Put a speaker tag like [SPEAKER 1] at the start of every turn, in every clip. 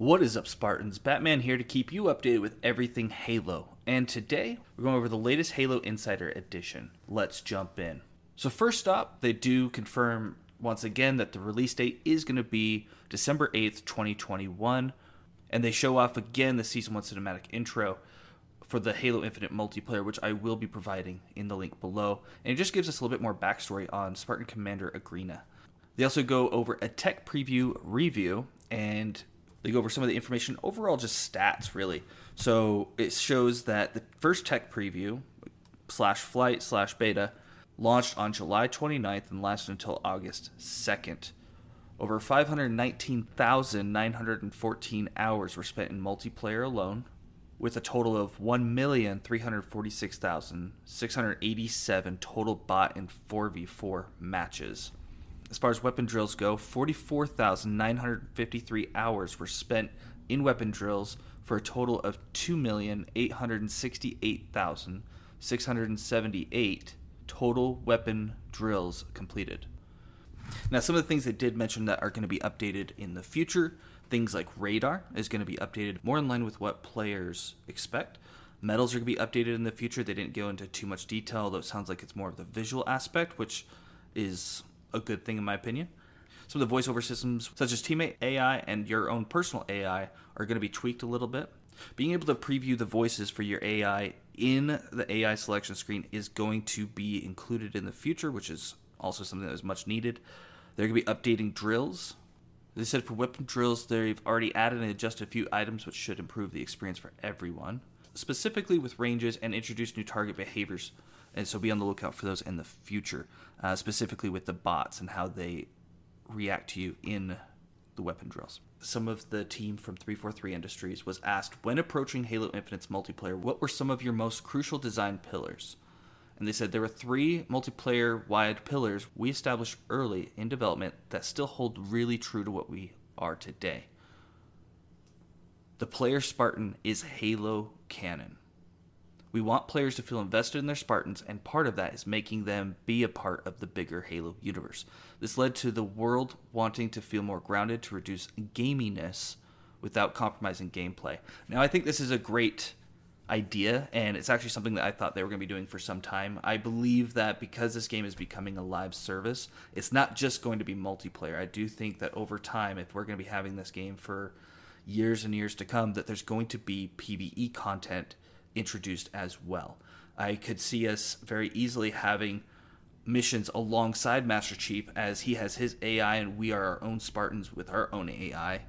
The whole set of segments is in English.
[SPEAKER 1] What is up, Spartans? Batman here to keep you updated with everything Halo. And today, we're going over the latest Halo Insider Edition. Let's jump in. So, first up, they do confirm once again that the release date is going to be December 8th, 2021. And they show off again the Season 1 cinematic intro for the Halo Infinite multiplayer, which I will be providing in the link below. And it just gives us a little bit more backstory on Spartan Commander Agryna. They also go over a tech preview review and they go over some of the information, overall just stats really. So it shows that the first tech preview slash flight slash beta launched on July 29th and lasted until August 2nd. Over 519,914 hours were spent in multiplayer alone, with a total of 1,346,687 total bot and 4v4 matches. As far as weapon drills go, 44,953 hours were spent in weapon drills for a total of 2,868,678 total weapon drills completed. Now, some of the things they did mention that are going to be updated in the future things like radar is going to be updated more in line with what players expect. Medals are going to be updated in the future. They didn't go into too much detail, though it sounds like it's more of the visual aspect, which is a good thing in my opinion. Some of the voiceover systems, such as Teammate AI and your own personal AI, are going to be tweaked a little bit. Being able to preview the voices for your AI in the AI selection screen is going to be included in the future, which is also something that is much needed. They're going to be updating drills. They said for weapon drills, they've already added and adjusted a few items which should improve the experience for everyone, specifically with ranges and introduce new target behaviors. And so be on the lookout for those in the future, uh, specifically with the bots and how they react to you in the weapon drills. Some of the team from 343 Industries was asked when approaching Halo Infinite's multiplayer, what were some of your most crucial design pillars? And they said there were three multiplayer wide pillars we established early in development that still hold really true to what we are today. The player Spartan is Halo canon. We want players to feel invested in their Spartans, and part of that is making them be a part of the bigger Halo universe. This led to the world wanting to feel more grounded to reduce gaminess without compromising gameplay. Now, I think this is a great idea, and it's actually something that I thought they were going to be doing for some time. I believe that because this game is becoming a live service, it's not just going to be multiplayer. I do think that over time, if we're going to be having this game for years and years to come, that there's going to be PvE content introduced as well. I could see us very easily having missions alongside Master Chief as he has his AI and we are our own Spartans with our own AI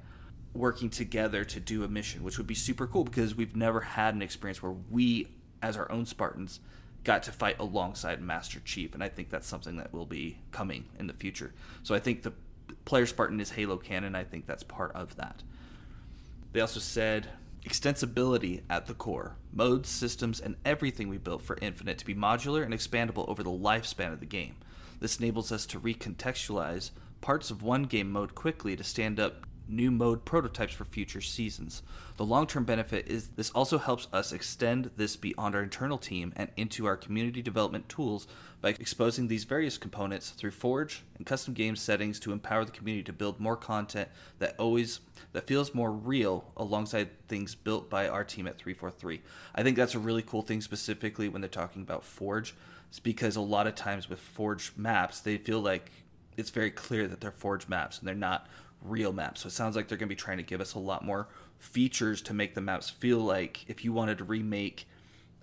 [SPEAKER 1] working together to do a mission, which would be super cool because we've never had an experience where we, as our own Spartans, got to fight alongside Master Chief, and I think that's something that will be coming in the future. So I think the player Spartan is Halo canon. I think that's part of that. They also said extensibility at the core, modes, systems, and everything we built for Infinite to be modular and expandable over the lifespan of the game. This enables us to recontextualize parts of one game mode quickly to stand up new mode prototypes for future seasons. The long term benefit is this also helps us extend this beyond our internal team and into our community development tools by exposing these various components through Forge and custom game settings to empower the community to build more content that always that feels more real alongside things built by our team at 343. I think that's a really cool thing specifically when they're talking about Forge. It's because a lot of times with Forge maps, they feel like it's very clear that they're Forge maps and they're not real maps. So it sounds like they're going to be trying to give us a lot more features to make the maps feel like if you wanted to remake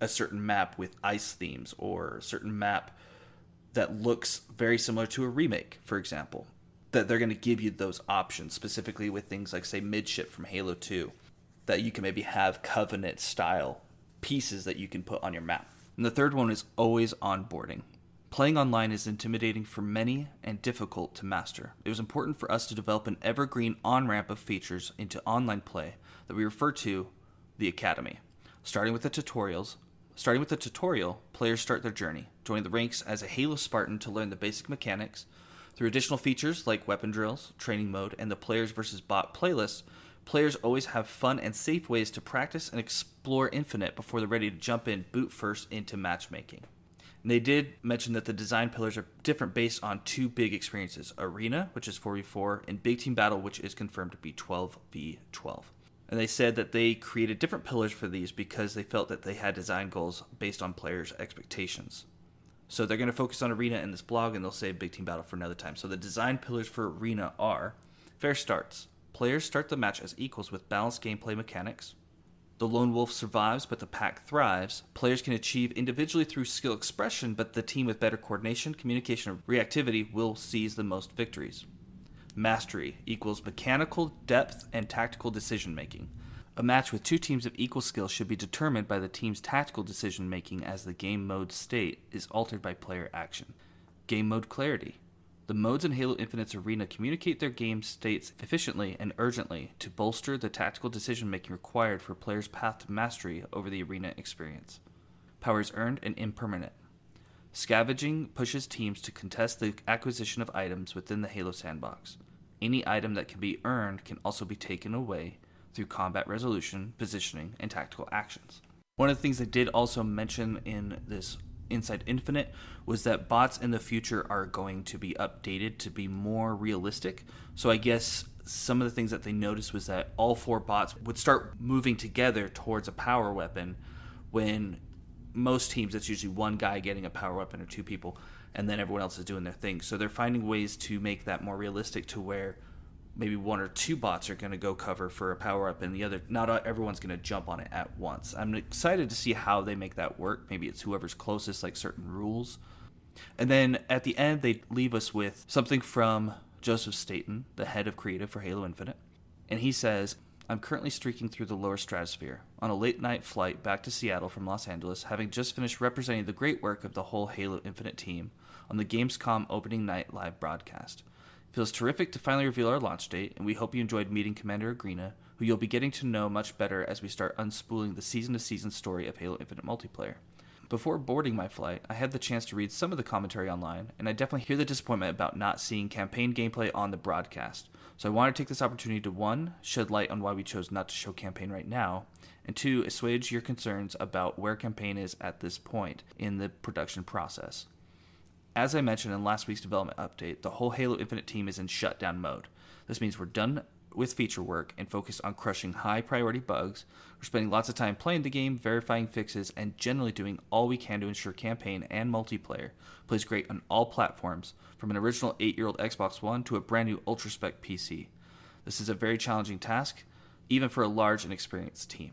[SPEAKER 1] a certain map with ice themes or a certain map that looks very similar to a remake, for example, that they're going to give you those options specifically with things like say midship from Halo 2 that you can maybe have covenant style pieces that you can put on your map. And the third one is always onboarding. Playing online is intimidating for many and difficult to master. It was important for us to develop an evergreen on ramp of features into online play that we refer to the Academy. Starting with the tutorials, starting with the tutorial, players start their journey, joining the ranks as a Halo Spartan to learn the basic mechanics. Through additional features like weapon drills, training mode, and the players versus bot playlist, players always have fun and safe ways to practice and explore Infinite before they're ready to jump in boot first into matchmaking. And they did mention that the design pillars are different based on two big experiences Arena, which is 4v4, and Big Team Battle, which is confirmed to be 12v12. And they said that they created different pillars for these because they felt that they had design goals based on players' expectations. So they're going to focus on Arena in this blog and they'll save Big Team Battle for another time. So the design pillars for Arena are fair starts. Players start the match as equals with balanced gameplay mechanics. The lone wolf survives, but the pack thrives. Players can achieve individually through skill expression, but the team with better coordination, communication, and reactivity will seize the most victories. Mastery equals mechanical depth and tactical decision making. A match with two teams of equal skill should be determined by the team's tactical decision making as the game mode state is altered by player action. Game mode clarity the modes in Halo Infinite's arena communicate their game states efficiently and urgently to bolster the tactical decision making required for players' path to mastery over the arena experience. Powers earned and impermanent. Scavenging pushes teams to contest the acquisition of items within the Halo sandbox. Any item that can be earned can also be taken away through combat resolution, positioning, and tactical actions. One of the things they did also mention in this Inside Infinite was that bots in the future are going to be updated to be more realistic. So I guess some of the things that they noticed was that all four bots would start moving together towards a power weapon when most teams it's usually one guy getting a power weapon or two people and then everyone else is doing their thing. So they're finding ways to make that more realistic to where maybe one or two bots are going to go cover for a power up and the other not everyone's going to jump on it at once. I'm excited to see how they make that work. Maybe it's whoever's closest like certain rules. And then at the end they leave us with something from joseph staten the head of creative for halo infinite. And he says i'm currently streaking through the lower stratosphere on a late night flight back to seattle from los angeles having just finished representing the great work of the whole halo infinite team on the gamescom opening night live broadcast Feels terrific to finally reveal our launch date, and we hope you enjoyed meeting Commander Agryna, who you'll be getting to know much better as we start unspooling the season to season story of Halo Infinite multiplayer. Before boarding my flight, I had the chance to read some of the commentary online, and I definitely hear the disappointment about not seeing campaign gameplay on the broadcast. So I want to take this opportunity to one, shed light on why we chose not to show campaign right now, and two, assuage your concerns about where campaign is at this point in the production process. As I mentioned in last week's development update, the whole Halo Infinite team is in shutdown mode. This means we're done with feature work and focused on crushing high priority bugs. We're spending lots of time playing the game, verifying fixes, and generally doing all we can to ensure campaign and multiplayer plays great on all platforms, from an original 8 year old Xbox One to a brand new Ultra Spec PC. This is a very challenging task, even for a large and experienced team.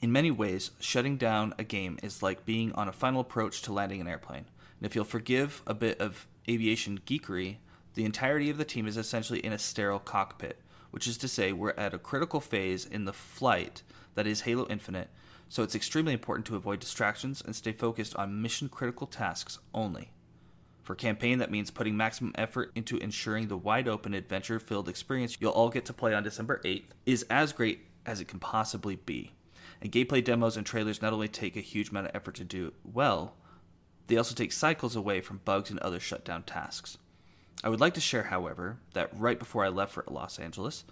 [SPEAKER 1] In many ways, shutting down a game is like being on a final approach to landing an airplane. And if you'll forgive a bit of aviation geekery, the entirety of the team is essentially in a sterile cockpit, which is to say, we're at a critical phase in the flight that is Halo Infinite, so it's extremely important to avoid distractions and stay focused on mission critical tasks only. For campaign, that means putting maximum effort into ensuring the wide open, adventure filled experience you'll all get to play on December 8th is as great as it can possibly be. And gameplay demos and trailers not only take a huge amount of effort to do well, they also take cycles away from bugs and other shutdown tasks. I would like to share, however, that right before I left for Los Angeles,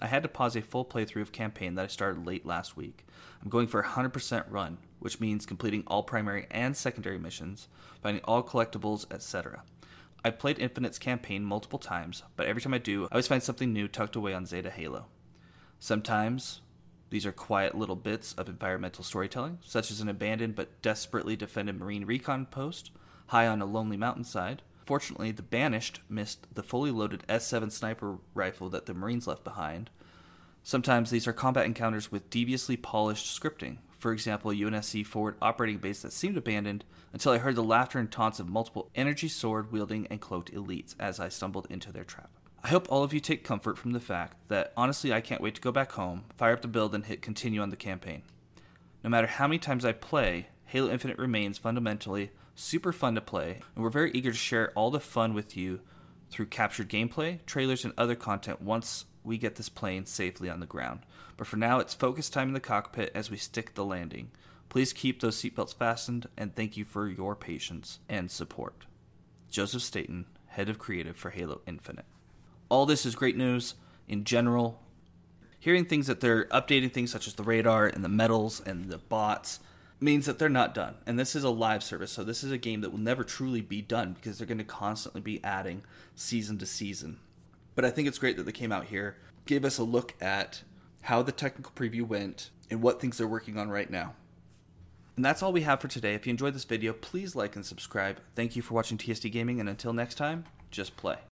[SPEAKER 1] I had to pause a full playthrough of campaign that I started late last week. I'm going for a 100% run, which means completing all primary and secondary missions, finding all collectibles, etc. I've played Infinite's campaign multiple times, but every time I do, I always find something new tucked away on Zeta Halo. Sometimes these are quiet little bits of environmental storytelling, such as an abandoned but desperately defended Marine recon post high on a lonely mountainside. Fortunately, the Banished missed the fully loaded S7 sniper rifle that the Marines left behind. Sometimes these are combat encounters with deviously polished scripting. For example, a UNSC forward operating base that seemed abandoned until I heard the laughter and taunts of multiple energy sword wielding and cloaked elites as I stumbled into their trap. I hope all of you take comfort from the fact that honestly I can't wait to go back home, fire up the build, and hit continue on the campaign. No matter how many times I play, Halo Infinite remains fundamentally super fun to play, and we're very eager to share all the fun with you through captured gameplay, trailers, and other content once we get this plane safely on the ground. But for now, it's focus time in the cockpit as we stick the landing. Please keep those seatbelts fastened, and thank you for your patience and support. Joseph Staten, Head of Creative for Halo Infinite all this is great news in general. Hearing things that they're updating things such as the radar and the medals and the bots means that they're not done. And this is a live service, so this is a game that will never truly be done because they're going to constantly be adding season to season. But I think it's great that they came out here, gave us a look at how the technical preview went, and what things they're working on right now. And that's all we have for today. If you enjoyed this video, please like and subscribe. Thank you for watching TSD Gaming, and until next time, just play.